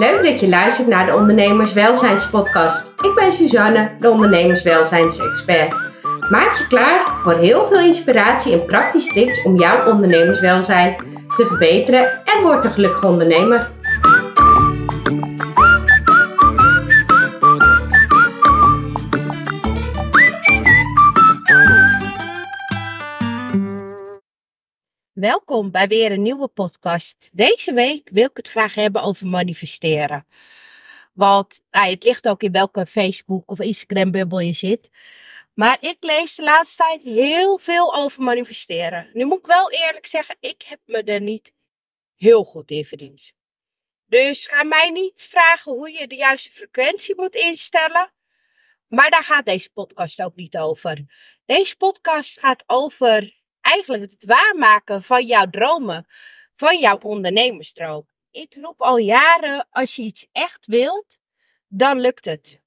Leuk dat je luistert naar de Ondernemerswelzijnspodcast. Ik ben Suzanne, de ondernemerswelzijnsexpert. Maak je klaar voor heel veel inspiratie en praktische tips om jouw ondernemerswelzijn te verbeteren en word een gelukkige ondernemer. Welkom bij weer een nieuwe podcast. Deze week wil ik het graag hebben over manifesteren. Want nou, het ligt ook in welke Facebook of Instagram bubbel je zit. Maar ik lees de laatste tijd heel veel over manifesteren. Nu moet ik wel eerlijk zeggen, ik heb me er niet heel goed in verdiend. Dus ga mij niet vragen hoe je de juiste frequentie moet instellen. Maar daar gaat deze podcast ook niet over. Deze podcast gaat over eigenlijk het waarmaken van jouw dromen, van jouw ondernemersdroom. Ik roep al jaren, als je iets echt wilt, dan lukt het.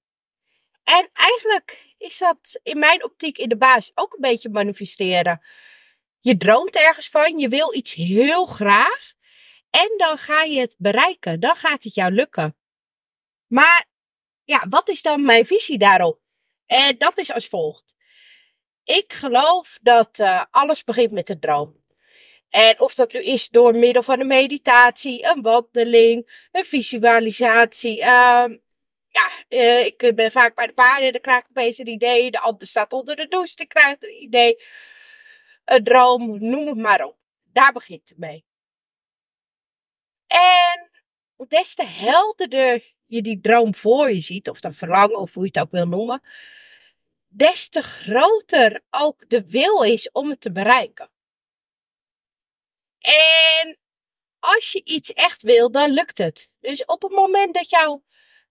En eigenlijk is dat in mijn optiek in de basis ook een beetje manifesteren. Je droomt ergens van, je wil iets heel graag en dan ga je het bereiken, dan gaat het jou lukken. Maar ja, wat is dan mijn visie daarop? En dat is als volgt. Ik geloof dat uh, alles begint met een droom. En of dat nu is door middel van een meditatie, een wandeling, een visualisatie. Uh, ja, uh, ik ben vaak bij de paarden, dan krijg ik opeens een idee. De ander staat onder de douche, dan krijg ik een idee. Een droom, noem het maar op. Daar begint het mee. En des te helderder je die droom voor je ziet, of dat verlangen, of hoe je het ook wil noemen, des te groter ook de wil is om het te bereiken. En als je iets echt wil, dan lukt het. Dus op het moment dat jouw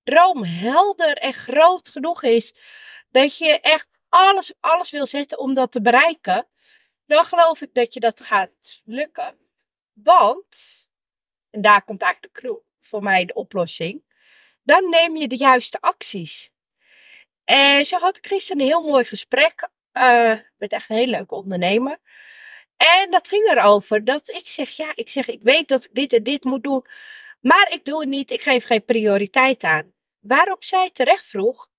droom helder en groot genoeg is, dat je echt alles, alles wil zetten om dat te bereiken, dan geloof ik dat je dat gaat lukken. Want, en daar komt eigenlijk de voor mij de oplossing, dan neem je de juiste acties. En zo had gisteren een heel mooi gesprek uh, met echt een hele leuke ondernemer. En dat ging erover dat ik zeg, ja, ik zeg, ik weet dat ik dit en dit moet doen, maar ik doe het niet, ik geef geen prioriteit aan. Waarop zij terecht vroeg,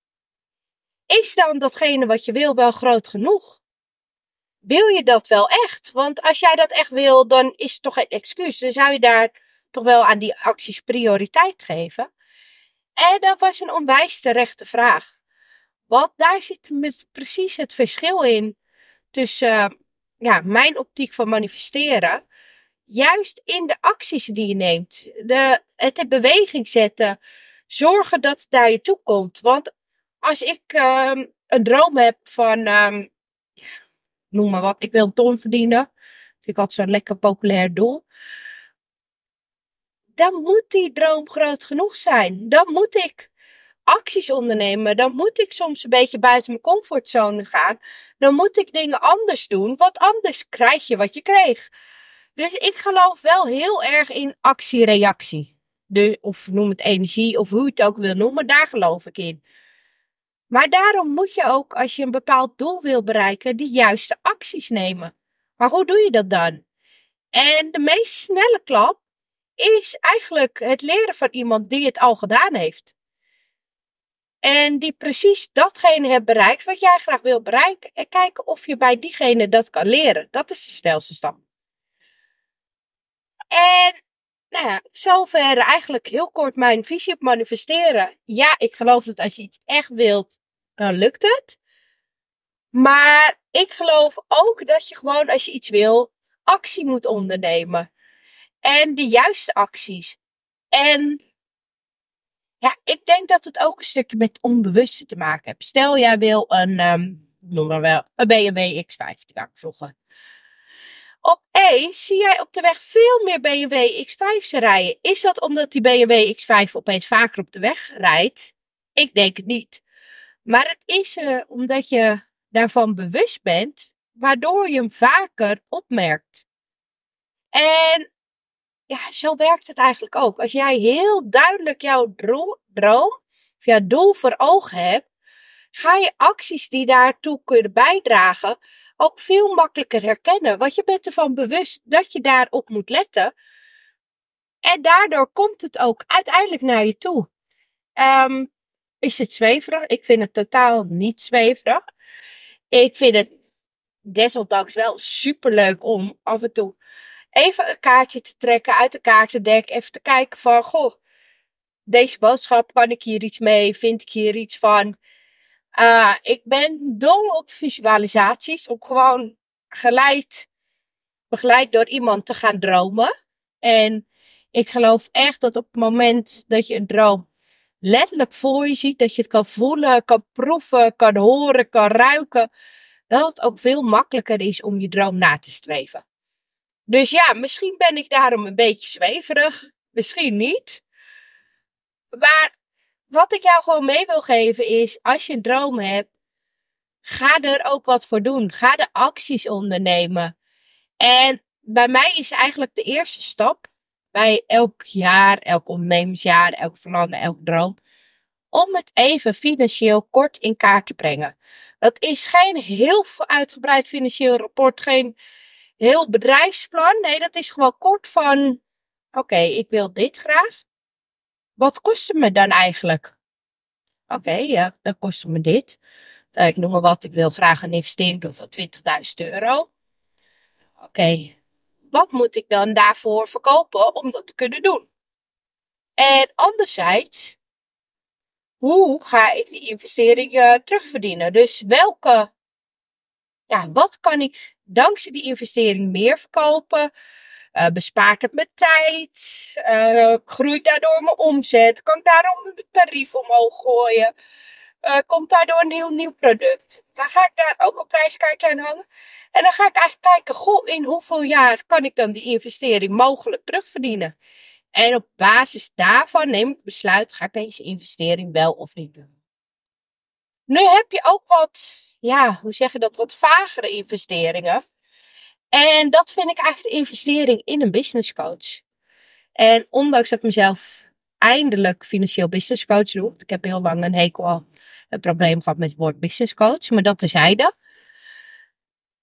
is dan datgene wat je wil wel groot genoeg? Wil je dat wel echt? Want als jij dat echt wil, dan is het toch geen excuus. Dan zou je daar toch wel aan die acties prioriteit geven. En dat was een onwijs terechte vraag. Want daar zit met precies het verschil in tussen ja, mijn optiek van manifesteren. Juist in de acties die je neemt. De, het in beweging zetten. Zorgen dat het naar je toe komt. Want als ik um, een droom heb van, um, noem maar wat, ik wil een ton verdienen. Ik altijd zo'n lekker populair doel. Dan moet die droom groot genoeg zijn. Dan moet ik acties ondernemen, dan moet ik soms een beetje buiten mijn comfortzone gaan. Dan moet ik dingen anders doen, want anders krijg je wat je kreeg. Dus ik geloof wel heel erg in actie-reactie. Of noem het energie, of hoe je het ook wil noemen, daar geloof ik in. Maar daarom moet je ook, als je een bepaald doel wil bereiken, de juiste acties nemen. Maar hoe doe je dat dan? En de meest snelle klap is eigenlijk het leren van iemand die het al gedaan heeft. En die precies datgene heeft bereikt wat jij graag wil bereiken. En kijken of je bij diegene dat kan leren. Dat is de snelste stap. En nou ja, zover eigenlijk heel kort mijn visie op manifesteren. Ja, ik geloof dat als je iets echt wilt, dan lukt het. Maar ik geloof ook dat je gewoon als je iets wil, actie moet ondernemen. En de juiste acties. En ja, ik denk dat het ook een stukje met onbewuste te maken heeft. Stel, jij wil een, um, noem maar wel, een BMW X5, die wou ik vroeger. Opeens zie jij op de weg veel meer BMW X5's rijden. Is dat omdat die BMW X5 opeens vaker op de weg rijdt? Ik denk het niet. Maar het is uh, omdat je daarvan bewust bent, waardoor je hem vaker opmerkt. En ja, zo werkt het eigenlijk ook. Als jij heel duidelijk jouw droom of jouw doel voor ogen hebt, ga je acties die daartoe kunnen bijdragen ook veel makkelijker herkennen. Want je bent ervan bewust dat je daarop moet letten. En daardoor komt het ook uiteindelijk naar je toe. Um, is het zweverig? Ik vind het totaal niet zweverig. Ik vind het desondanks wel superleuk om af en toe even een kaartje te trekken uit de kaartendek. Even te kijken van, goh, deze boodschap, kan ik hier iets mee? Vind ik hier iets van? Uh, ik ben dol op visualisaties, om gewoon geleid, begeleid door iemand te gaan dromen. En ik geloof echt dat op het moment dat je een droom letterlijk voor je ziet, dat je het kan voelen, kan proeven, kan horen, kan ruiken, dat het ook veel makkelijker is om je droom na te streven. Dus ja, misschien ben ik daarom een beetje zweverig, misschien niet. Maar wat ik jou gewoon mee wil geven is, als je droom hebt, ga er ook wat voor doen. Ga de acties ondernemen. En bij mij is eigenlijk de eerste stap bij elk jaar, elk ondernemersjaar, elk verlangen, elk droom, om het even financieel kort in kaart te brengen. Dat is geen heel uitgebreid financieel rapport, geen heel bedrijfsplan. Nee, dat is gewoon kort van: oké, ik wil dit graag. Wat kost het me dan eigenlijk? Oké, ja, dan kost het me dit. Uh, ik noem maar wat, ik wil graag een investering van 20.000 euro. Oké, wat moet ik dan daarvoor verkopen om dat te kunnen doen? En anderzijds, hoe ga ik die investering uh, terugverdienen? Dus welke, ja, wat kan ik dankzij die investering meer verkopen? Uh, bespaart het mijn tijd? Uh, groeit daardoor mijn omzet? Kan ik daarom mijn tarief omhoog gooien? Uh, komt daardoor een heel nieuw product? Dan ga ik daar ook een prijskaartje aan hangen. En dan ga ik eigenlijk kijken, goh, in hoeveel jaar kan ik dan die investering mogelijk terugverdienen? En op basis daarvan neem ik besluit, ga ik deze investering wel of niet doen? Nu heb je ook wat, ja, hoe zeg je dat, wat vagere investeringen. En dat vind ik eigenlijk de investering in een business coach. En ondanks dat ik mezelf eindelijk financieel business coach noem. Ik heb heel lang een hekel al een probleem gehad met het woord business coach, maar dat terzijde.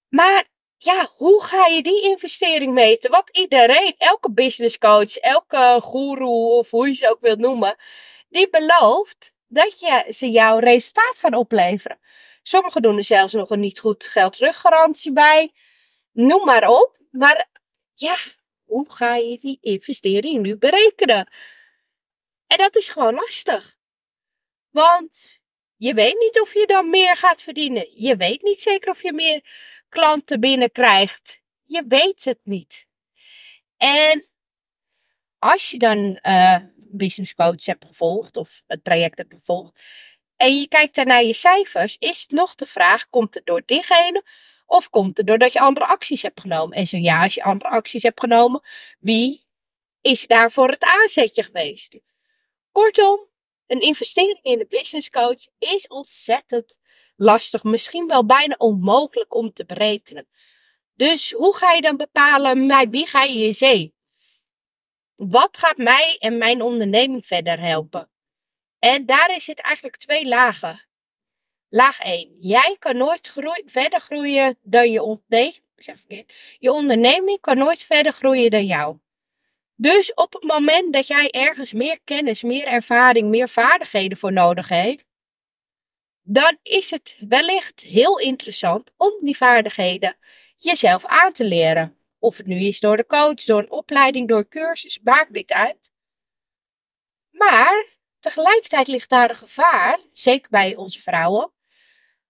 Maar ja, hoe ga je die investering meten? Want iedereen, elke business coach, elke guru of hoe je ze ook wilt noemen, die belooft dat je, ze jouw resultaat gaan opleveren. Sommigen doen er zelfs nog een niet goed geld teruggarantie bij. Noem maar op. Maar ja, hoe ga je die investering nu berekenen? En dat is gewoon lastig. Want je weet niet of je dan meer gaat verdienen. Je weet niet zeker of je meer klanten binnenkrijgt. Je weet het niet. En als je dan uh, business coach hebt gevolgd of het traject hebt gevolgd en je kijkt daar naar je cijfers, is nog de vraag: komt het door diegene of komt het doordat je andere acties hebt genomen? En zo ja, als je andere acties hebt genomen, wie is daarvoor het aanzetje geweest? Kortom, een investering in een business coach is ontzettend lastig, misschien wel bijna onmogelijk om te berekenen. Dus hoe ga je dan bepalen met wie ga je in zee? Wat gaat mij en mijn onderneming verder helpen? En daar is het eigenlijk twee lagen. Laag 1. Jij kan nooit verder groeien dan je, nee, je onderneming kan nooit verder groeien dan jou. Dus op het moment dat jij ergens meer kennis, meer ervaring, meer vaardigheden voor nodig hebt, dan is het wellicht heel interessant om die vaardigheden jezelf aan te leren. Of het nu is door de coach, door een opleiding, door cursus, maakt niet uit. Maar tegelijkertijd ligt daar een gevaar, zeker bij onze vrouwen.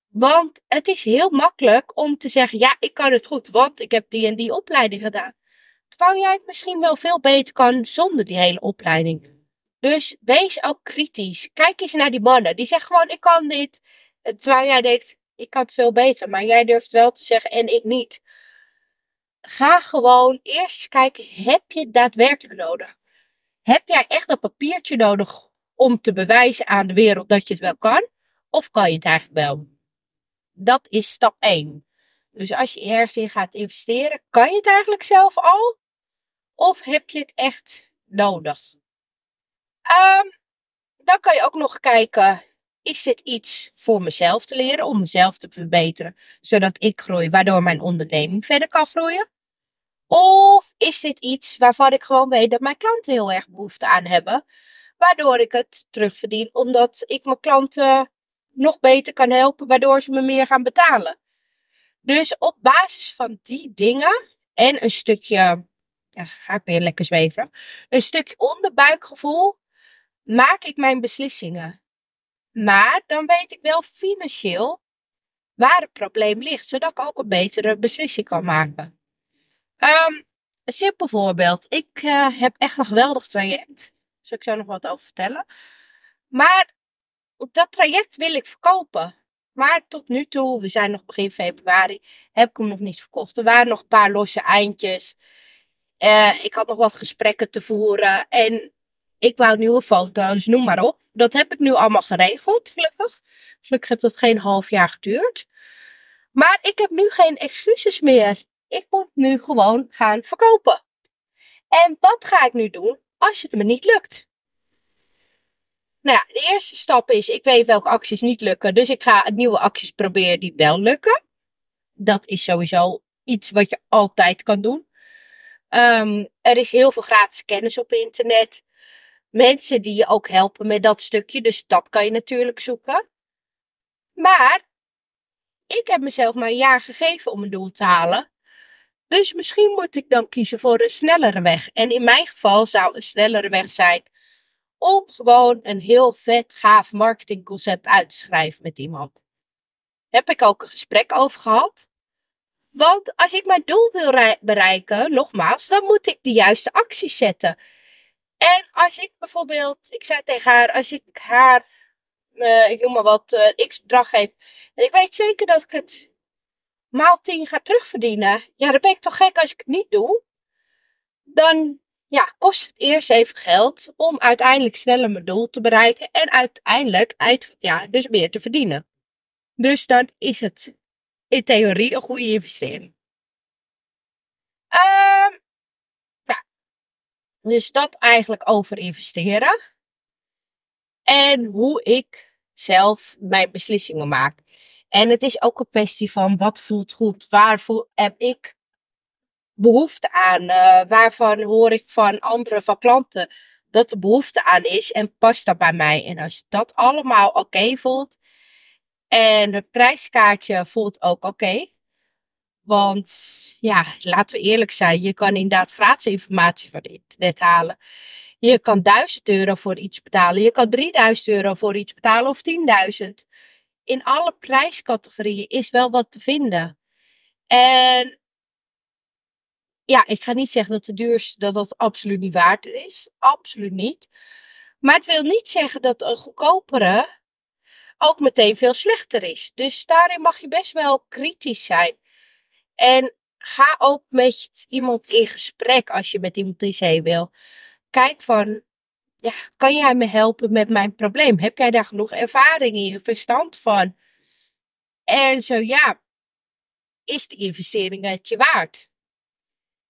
Want het is heel makkelijk om te zeggen: ja, ik kan het goed, want ik heb die en die opleiding gedaan. Terwijl jij het misschien wel veel beter kan zonder die hele opleiding. Dus wees ook kritisch. Kijk eens naar die mannen. Die zeggen gewoon, ik kan dit. Terwijl jij denkt, ik kan het veel beter. Maar jij durft wel te zeggen en ik niet. Ga gewoon eerst kijken, heb je daadwerkelijk nodig? Heb jij echt een papiertje nodig om te bewijzen aan de wereld dat je het wel kan? Of kan je het eigenlijk wel? Dat is stap 1. Dus als je ergens in gaat investeren, kan je het eigenlijk zelf al? Of heb je het echt nodig? Um, dan kan je ook nog kijken, is dit iets voor mezelf te leren, om mezelf te verbeteren, zodat ik groei, waardoor mijn onderneming verder kan groeien? Of is dit iets waarvan ik gewoon weet dat mijn klanten heel erg behoefte aan hebben, waardoor ik het terugverdien, omdat ik mijn klanten nog beter kan helpen, waardoor ze me meer gaan betalen. Dus op basis van die dingen en een stukje, ga ik weer lekker zweven, een stukje onderbuikgevoel, maak ik mijn beslissingen. Maar dan weet ik wel financieel waar het probleem ligt, zodat ik ook een betere beslissing kan maken. Um, een simpel voorbeeld. Ik uh, heb echt een geweldig traject. Zal ik zo nog wat over vertellen. Maar dat traject wil ik verkopen. Maar tot nu toe, we zijn nog begin februari, heb ik hem nog niet verkocht. Er waren nog een paar losse eindjes. Uh, ik had nog wat gesprekken te voeren. En ik wou nieuwe foto's, noem maar op. Dat heb ik nu allemaal geregeld, gelukkig. Gelukkig heeft dat geen half jaar geduurd. Maar ik heb nu geen excuses meer. Ik moet nu gewoon gaan verkopen. En wat ga ik nu doen als het me niet lukt? Nou ja, de eerste stap is, ik weet welke acties niet lukken. Dus ik ga nieuwe acties proberen die wel lukken. Dat is sowieso iets wat je altijd kan doen. Um, er is heel veel gratis kennis op internet. Mensen die je ook helpen met dat stukje. Dus dat kan je natuurlijk zoeken. Maar ik heb mezelf maar een jaar gegeven om een doel te halen. Dus misschien moet ik dan kiezen voor een snellere weg. En in mijn geval zou een snellere weg zijn om gewoon een heel vet, gaaf marketingconcept uit te schrijven met iemand. Heb ik ook een gesprek over gehad. Want als ik mijn doel wil bereiken, nogmaals, dan moet ik de juiste acties zetten. En als ik bijvoorbeeld, ik zei tegen haar, als ik haar, uh, ik noem maar wat, uh, x bedrag geef. En ik weet zeker dat ik het maal 10 ga terugverdienen. Ja, dan ben ik toch gek als ik het niet doe. Dan ja, kost het eerst even geld om uiteindelijk sneller mijn doel te bereiken. En uiteindelijk, uit, ja, dus meer te verdienen. Dus dan is het in theorie een goede investering. Uh, ja. Dus dat eigenlijk over investeren. En hoe ik zelf mijn beslissingen maak. En het is ook een kwestie van wat voelt goed, waarvoor heb ik behoefte aan, uh, waarvan hoor ik van anderen, van klanten, dat er behoefte aan is en past dat bij mij. En als dat allemaal oké voelt en het prijskaartje voelt ook oké, want ja, laten we eerlijk zijn, je kan inderdaad gratis informatie van internet halen. Je kan 1000 euro voor iets betalen, je kan 3000 euro voor iets betalen of 10.000 in alle prijscategorieën is wel wat te vinden. En ja, ik ga niet zeggen dat de duurste dat dat absoluut niet waard is. Absoluut niet. Maar het wil niet zeggen dat een goedkopere ook meteen veel slechter is. Dus daarin mag je best wel kritisch zijn. En ga ook met iemand in gesprek als je met iemand in zee wil. Kijk van, ja, kan jij me helpen met mijn probleem? Heb jij daar genoeg ervaring in, verstand van? En zo ja, is de investering het je waard?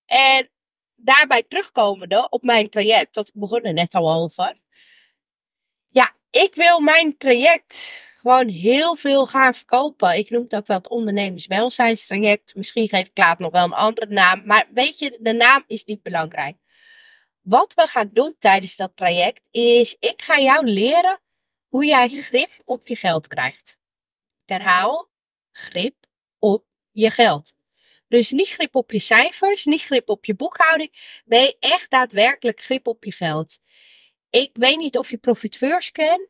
En daarbij terugkomende op mijn traject, dat ik begon er net al over. Ja, ik wil mijn traject gewoon heel veel gaan verkopen. Ik noem het ook wel het ondernemerswelzijnstraject. Misschien geef ik later nog wel een andere naam. Maar weet je, de naam is niet belangrijk. Wat we gaan doen tijdens dat traject is, ik ga jou leren hoe jij grip op je geld krijgt. Herhaal, grip op je geld. Dus niet grip op je cijfers, niet grip op je boekhouding. Nee, echt daadwerkelijk grip op je geld. Ik weet niet of je profiteurs kent,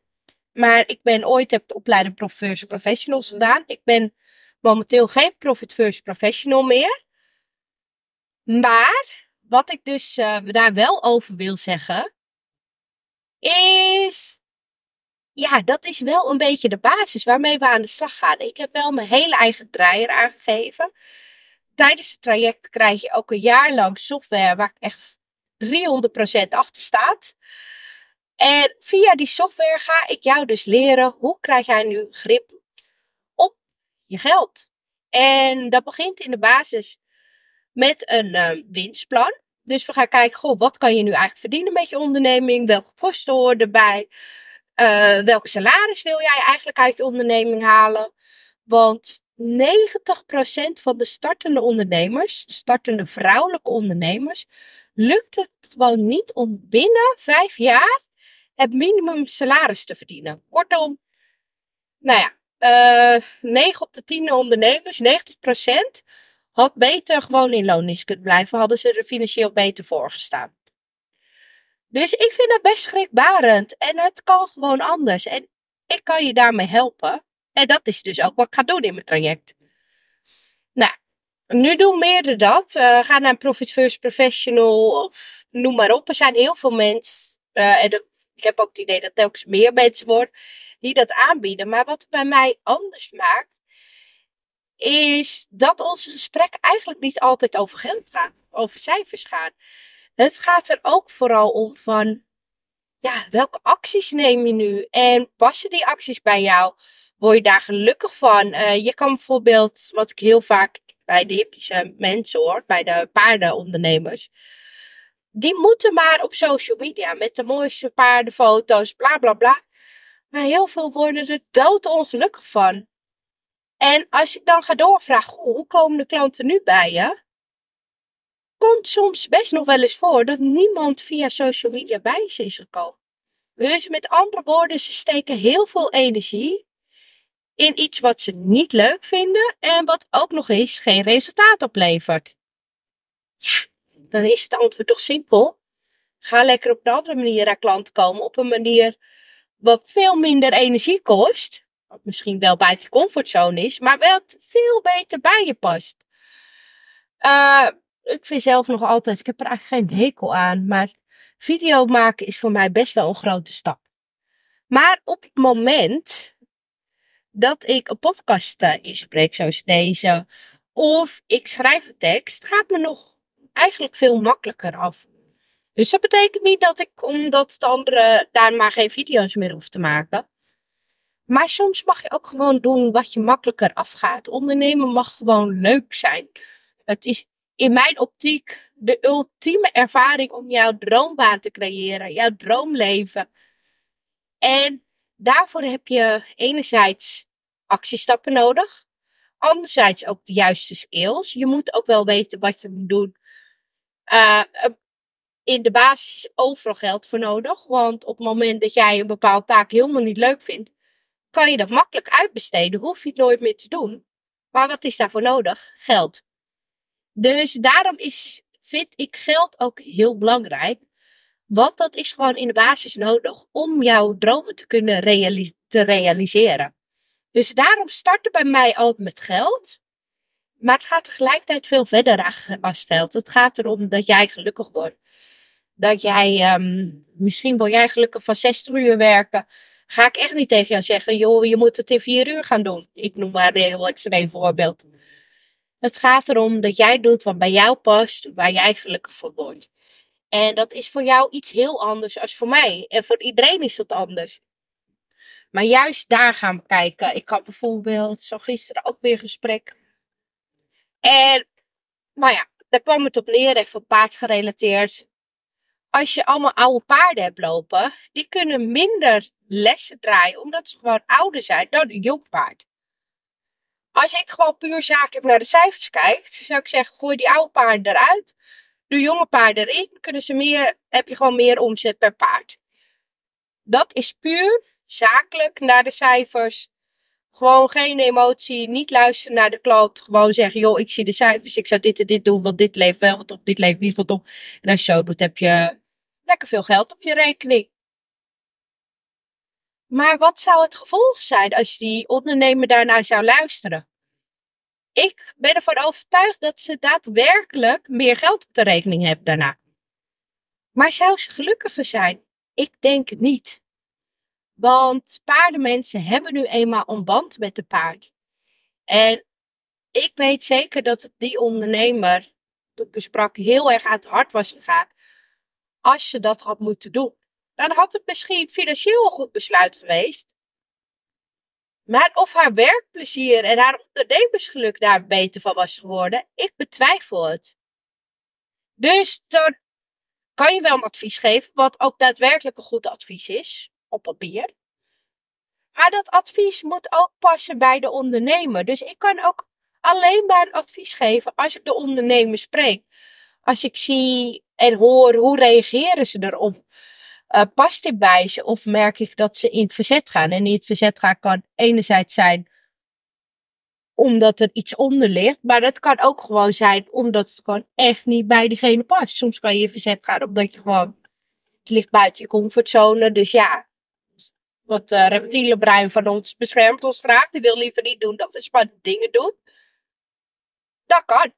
maar ik ben ooit heb de opleiding Profiteurs Professionals gedaan. Ik ben momenteel geen Profiteurs Professional meer. Maar wat ik dus uh, daar wel over wil zeggen, is. Ja, dat is wel een beetje de basis waarmee we aan de slag gaan. Ik heb wel mijn hele eigen draaier aangegeven. Tijdens het traject krijg je ook een jaar lang software waar ik echt 300% achter staat. En via die software ga ik jou dus leren hoe krijg jij nu grip op je geld. En dat begint in de basis met een uh, winstplan. Dus we gaan kijken, goh, wat kan je nu eigenlijk verdienen met je onderneming? Welke kosten horen erbij? Uh, welke salaris wil jij eigenlijk uit je onderneming halen? Want 90% van de startende ondernemers, de startende vrouwelijke ondernemers, lukt het gewoon niet om binnen vijf jaar het minimum salaris te verdienen. Kortom, nou ja, uh, eh, 9 op de 10 ondernemers, 90%, had beter gewoon in loondienst kunnen blijven, hadden ze er financieel beter voor gestaan. Dus ik vind dat best schrikbarend en het kan gewoon anders. En ik kan je daarmee helpen. En dat is dus ook wat ik ga doen in mijn traject. Nou, nu doen meerdere dat. Uh, ga naar een Profit First Professional of noem maar op. Er zijn heel veel mensen. Uh, en ik heb ook het idee dat telkens meer mensen worden die dat aanbieden. Maar wat het bij mij anders maakt, is dat onze gesprekken eigenlijk niet altijd over geld gaan, over cijfers gaan. Het gaat er ook vooral om van, ja, welke acties neem je nu? En passen die acties bij jou? Word je daar gelukkig van? Uh, je kan bijvoorbeeld, wat ik heel vaak bij de hippische mensen hoor, bij de paardenondernemers. Die moeten maar op social media met de mooiste paardenfoto's, bla bla bla. Maar heel veel worden er doodongelukkig van. En als ik dan ga doorvragen, hoe komen de klanten nu bij je? Komt soms best nog wel eens voor dat niemand via social media bij ze is gekomen. Dus met andere woorden, ze steken heel veel energie in iets wat ze niet leuk vinden en wat ook nog eens geen resultaat oplevert. Ja, dan is het antwoord toch simpel. Ga lekker op een andere manier naar klant komen, op een manier wat veel minder energie kost, misschien wel bij je comfortzone is, maar wat veel beter bij je past. Uh, ik vind zelf nog altijd, ik heb er eigenlijk geen hekel aan, maar video maken is voor mij best wel een grote stap. Maar op het moment dat ik een podcast uh, inspreek zoals deze, of ik schrijf een tekst, gaat me nog eigenlijk veel makkelijker af. Dus dat betekent niet dat ik, omdat de andere daar maar geen video's meer hoeft te maken. Maar soms mag je ook gewoon doen wat je makkelijker afgaat. Ondernemen mag gewoon leuk zijn. Het is in mijn optiek de ultieme ervaring om jouw droombaan te creëren, jouw droomleven. En daarvoor heb je enerzijds actiestappen nodig. Anderzijds ook de juiste skills. Je moet ook wel weten wat je moet doen. Uh, in de basis is overal geld voor nodig. Want op het moment dat jij een bepaalde taak helemaal niet leuk vindt, kan je dat makkelijk uitbesteden. Hoef je het nooit meer te doen. Maar wat is daarvoor nodig? Geld. Dus daarom is, vind ik geld ook heel belangrijk. Want dat is gewoon in de basis nodig om jouw dromen te kunnen realiseren. Dus daarom starten bij mij altijd met geld. Maar het gaat tegelijkertijd veel verder als geld. Het gaat erom dat jij gelukkig wordt. Dat jij, um, misschien wil jij gelukkig van 60 uur werken. Ga ik echt niet tegen jou zeggen, joh, je moet het in 4 uur gaan doen. Ik noem maar een heel extreem voorbeeld. Het gaat erom dat jij doet wat bij jou past, waar jij gelukkig voor wordt. En dat is voor jou iets heel anders als voor mij. En voor iedereen is dat anders. Maar juist daar gaan we kijken. Ik had bijvoorbeeld zo gisteren ook weer gesprek. En, nou ja, daar kwam het op neer, even paard gerelateerd. Als je allemaal oude paarden hebt lopen, die kunnen minder lessen draaien, omdat ze gewoon ouder zijn dan een jong paard. Als ik gewoon puur zakelijk naar de cijfers kijk, zou ik zeggen: gooi die oude paarden eruit. Doe jonge paarden erin. Kunnen ze meer, heb je gewoon meer omzet per paard. Dat is puur zakelijk naar de cijfers. Gewoon geen emotie, niet luisteren naar de klant. Gewoon zeggen, joh, ik zie de cijfers, ik zou dit en dit doen, want dit levert wel wat op, dit levert niet wat op. En als je zo doet, heb je lekker veel geld op je rekening. Maar wat zou het gevolg zijn als die ondernemer daarnaar zou luisteren? Ik ben ervan overtuigd dat ze daadwerkelijk meer geld op de rekening hebben daarna. Maar zou ze gelukkiger zijn? Ik denk het niet. Want paardenmensen hebben nu eenmaal een band met de paard. En ik weet zeker dat die ondernemer, toen ik sprak, heel erg aan het hart was gegaan. Als ze dat had moeten doen. Dan had het misschien financieel een goed besluit geweest. Maar of haar werkplezier en haar ondernemersgeluk daar beter van was geworden, ik betwijfel het. Dus dan kan je wel een advies geven, wat ook daadwerkelijk een goed advies is, op papier. Maar dat advies moet ook passen bij de ondernemer. Dus ik kan ook alleen maar een advies geven als ik de ondernemer spreek. Als ik zie en hoor hoe reageren ze erop. Uh, past dit bij ze of merk ik dat ze in het verzet gaan? En in het verzet gaan kan enerzijds zijn omdat er iets onder ligt. Maar dat kan ook gewoon zijn omdat het gewoon echt niet bij diegene past. Soms kan je in verzet gaan omdat je gewoon... Het ligt buiten je comfortzone. Dus ja, wat uh, reptiele van ons beschermt ons graag. Die wil liever niet doen dat we spannende dingen doen. Dat kan.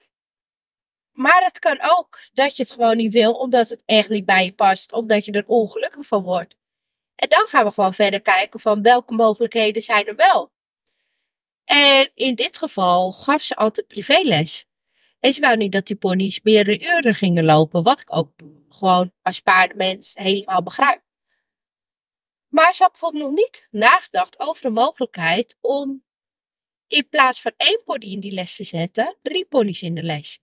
Maar het kan ook dat je het gewoon niet wil, omdat het echt niet bij je past, omdat je er ongelukkig van wordt. En dan gaan we gewoon verder kijken van welke mogelijkheden zijn er wel. En in dit geval gaf ze altijd privéles. En ze wou niet dat die ponies meerdere uren gingen lopen, wat ik ook gewoon als paardmens helemaal begrijp. Maar ze had bijvoorbeeld nog niet nagedacht over de mogelijkheid om in plaats van één pony in die les te zetten, drie ponies in de les.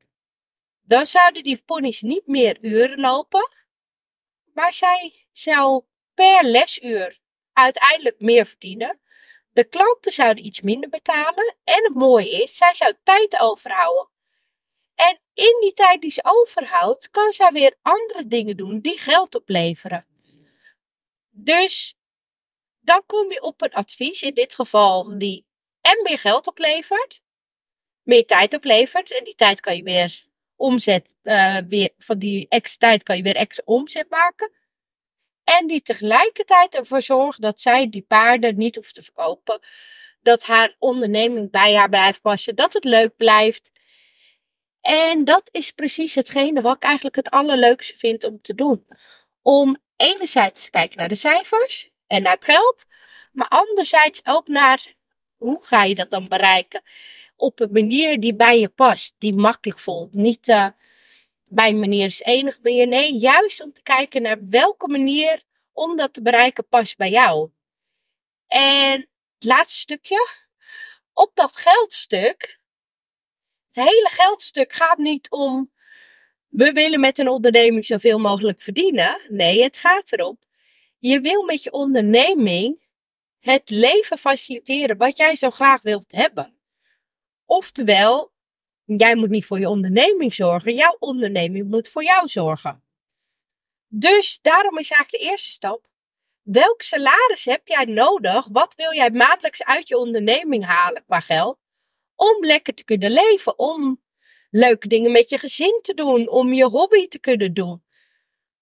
Dan zouden die ponies niet meer uren lopen, maar zij zou per lesuur uiteindelijk meer verdienen. De klanten zouden iets minder betalen en het mooie is, zij zou tijd overhouden. En in die tijd die ze overhoudt, kan zij weer andere dingen doen die geld opleveren. Dus dan kom je op een advies, in dit geval die en meer geld oplevert, meer tijd oplevert. En die tijd kan je weer omzet, uh, weer, van die extra tijd kan je weer extra omzet maken. En die tegelijkertijd ervoor zorgt dat zij die paarden niet hoeft te verkopen. Dat haar onderneming bij haar blijft passen. Dat het leuk blijft. En dat is precies hetgene wat ik eigenlijk het allerleukste vind om te doen. Om enerzijds te kijken naar de cijfers en naar het geld. Maar anderzijds ook naar hoe ga je dat dan bereiken? Op een manier die bij je past, die makkelijk voelt. Niet uh, bij manier is enige manier. Nee, juist om te kijken naar welke manier om dat te bereiken past bij jou. En het laatste stukje. Op dat geldstuk. Het hele geldstuk gaat niet om. We willen met een onderneming zoveel mogelijk verdienen. Nee, het gaat erom. Je wil met je onderneming het leven faciliteren wat jij zo graag wilt hebben. Oftewel, jij moet niet voor je onderneming zorgen, jouw onderneming moet voor jou zorgen. Dus daarom is eigenlijk de eerste stap. Welk salaris heb jij nodig? Wat wil jij maandelijks uit je onderneming halen qua geld? Om lekker te kunnen leven, om leuke dingen met je gezin te doen, om je hobby te kunnen doen.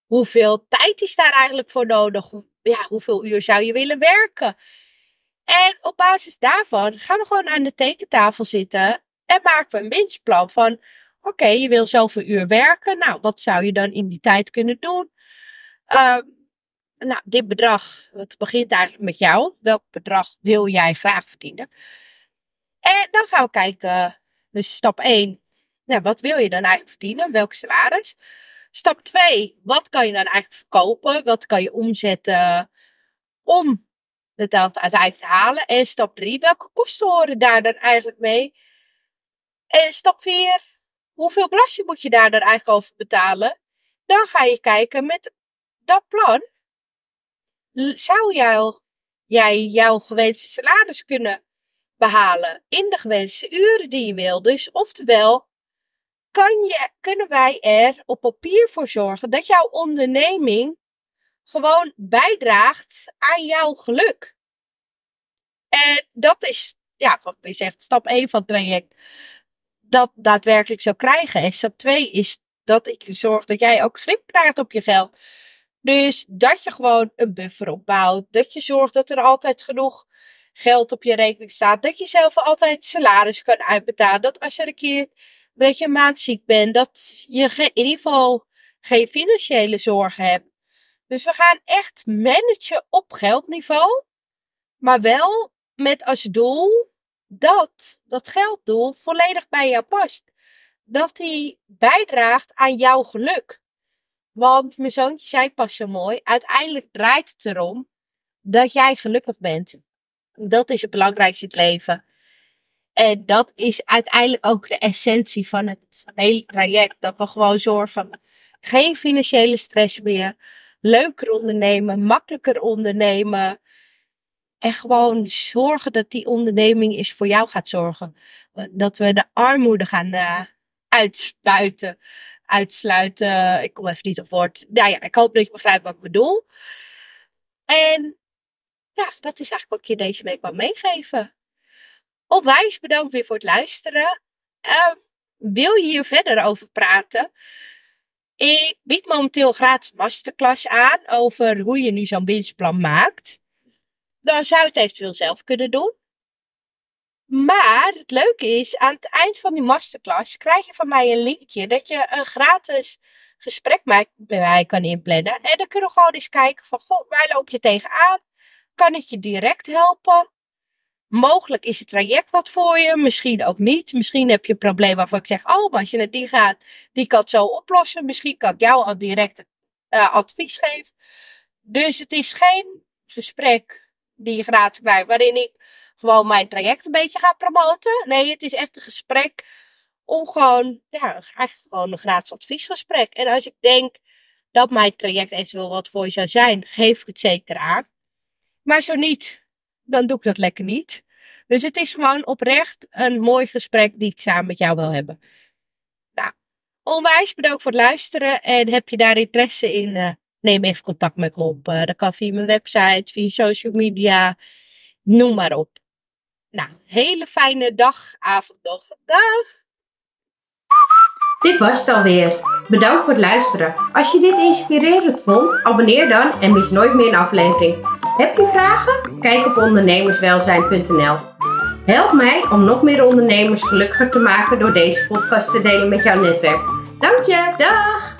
Hoeveel tijd is daar eigenlijk voor nodig? ja, hoeveel uur zou je willen werken? En op basis daarvan gaan we gewoon aan de tekentafel zitten en maken we een winstplan van, oké, je wil zoveel uur werken. Nou, wat zou je dan in die tijd kunnen doen? Uh, nou, dit bedrag, het begint eigenlijk met jou. Welk bedrag wil jij graag verdienen? En dan gaan we kijken, dus stap 1, nou, wat wil je dan eigenlijk verdienen? Welk salaris? Stap 2, wat kan je dan eigenlijk verkopen? Wat kan je omzetten om delta uiteindelijk te halen? En stap 3, welke kosten horen daar dan eigenlijk mee? En stap 4, hoeveel belasting moet je daar dan eigenlijk over betalen? Dan ga je kijken met dat plan. Zou jij jouw gewenste salaris kunnen behalen in de gewenste uren die je wil? Dus oftewel, kan je, kunnen wij er op papier voor zorgen dat jouw onderneming gewoon bijdraagt aan jouw geluk. En dat is, ja, wat je zegt, stap 1 van het traject. Dat daadwerkelijk zou krijgen. En stap 2 is dat ik zorg dat jij ook grip krijgt op je geld. Dus dat je gewoon een buffer opbouwt. Dat je zorgt dat er altijd genoeg geld op je rekening staat. Dat je zelf altijd salaris kan uitbetalen. Dat als er een keer dat je maandziek bent, dat je in ieder geval geen financiële zorgen hebt. Dus we gaan echt managen op geldniveau, maar wel met als doel dat dat gelddoel volledig bij jou past. Dat die bijdraagt aan jouw geluk. Want mijn zoontje zei pas zo mooi, uiteindelijk draait het erom dat jij gelukkig bent. Dat is het belangrijkste in het leven. En dat is uiteindelijk ook de essentie van het hele traject. Dat we gewoon zorgen, geen financiële stress meer, leuker ondernemen, makkelijker ondernemen. En gewoon zorgen dat die onderneming is voor jou gaat zorgen. Dat we de armoede gaan uh, uitspuiten. Uitsluiten. Ik kom even niet op woord. Nou ja, ik hoop dat je begrijpt wat ik bedoel. En ja, dat is eigenlijk wat ik je deze week wil meegeven. Onwijs bedankt weer voor het luisteren. Uh, wil je hier verder over praten? Ik bied momenteel gratis masterclass aan over hoe je nu zo'n winstplan maakt. Dan zou je het eventueel zelf kunnen doen. Maar het leuke is, aan het eind van die masterclass krijg je van mij een linkje dat je een gratis gesprek met mij kan inplannen. En dan kunnen we gewoon eens kijken van, goh, waar loop je tegenaan? Kan ik je direct helpen? Mogelijk is het traject wat voor je, misschien ook niet. Misschien heb je een probleem waarvan ik zeg, oh, maar als je naar die gaat, die kan het zo oplossen. Misschien kan ik jou al direct uh, advies geven. Dus het is geen gesprek die je gratis krijgt, waarin ik gewoon mijn traject een beetje ga promoten. Nee, het is echt een gesprek om gewoon, ja, eigenlijk gewoon een gratis adviesgesprek. En als ik denk dat mijn traject eventueel wat voor je zou zijn, geef ik het zeker aan. Maar zo niet, dan doe ik dat lekker niet. Dus het is gewoon oprecht een mooi gesprek die ik samen met jou wil hebben. Nou, onwijs bedankt voor het luisteren. En heb je daar interesse in, uh, neem even contact met me op. Uh, dat kan via mijn website, via social media, noem maar op. Nou, hele fijne dag, avond nog. Dag! Dit was het alweer. Bedankt voor het luisteren. Als je dit inspirerend vond, abonneer dan en mis nooit meer een aflevering. Heb je vragen? Kijk op ondernemerswelzijn.nl. Help mij om nog meer ondernemers gelukkiger te maken door deze podcast te delen met jouw netwerk. Dank je, dag!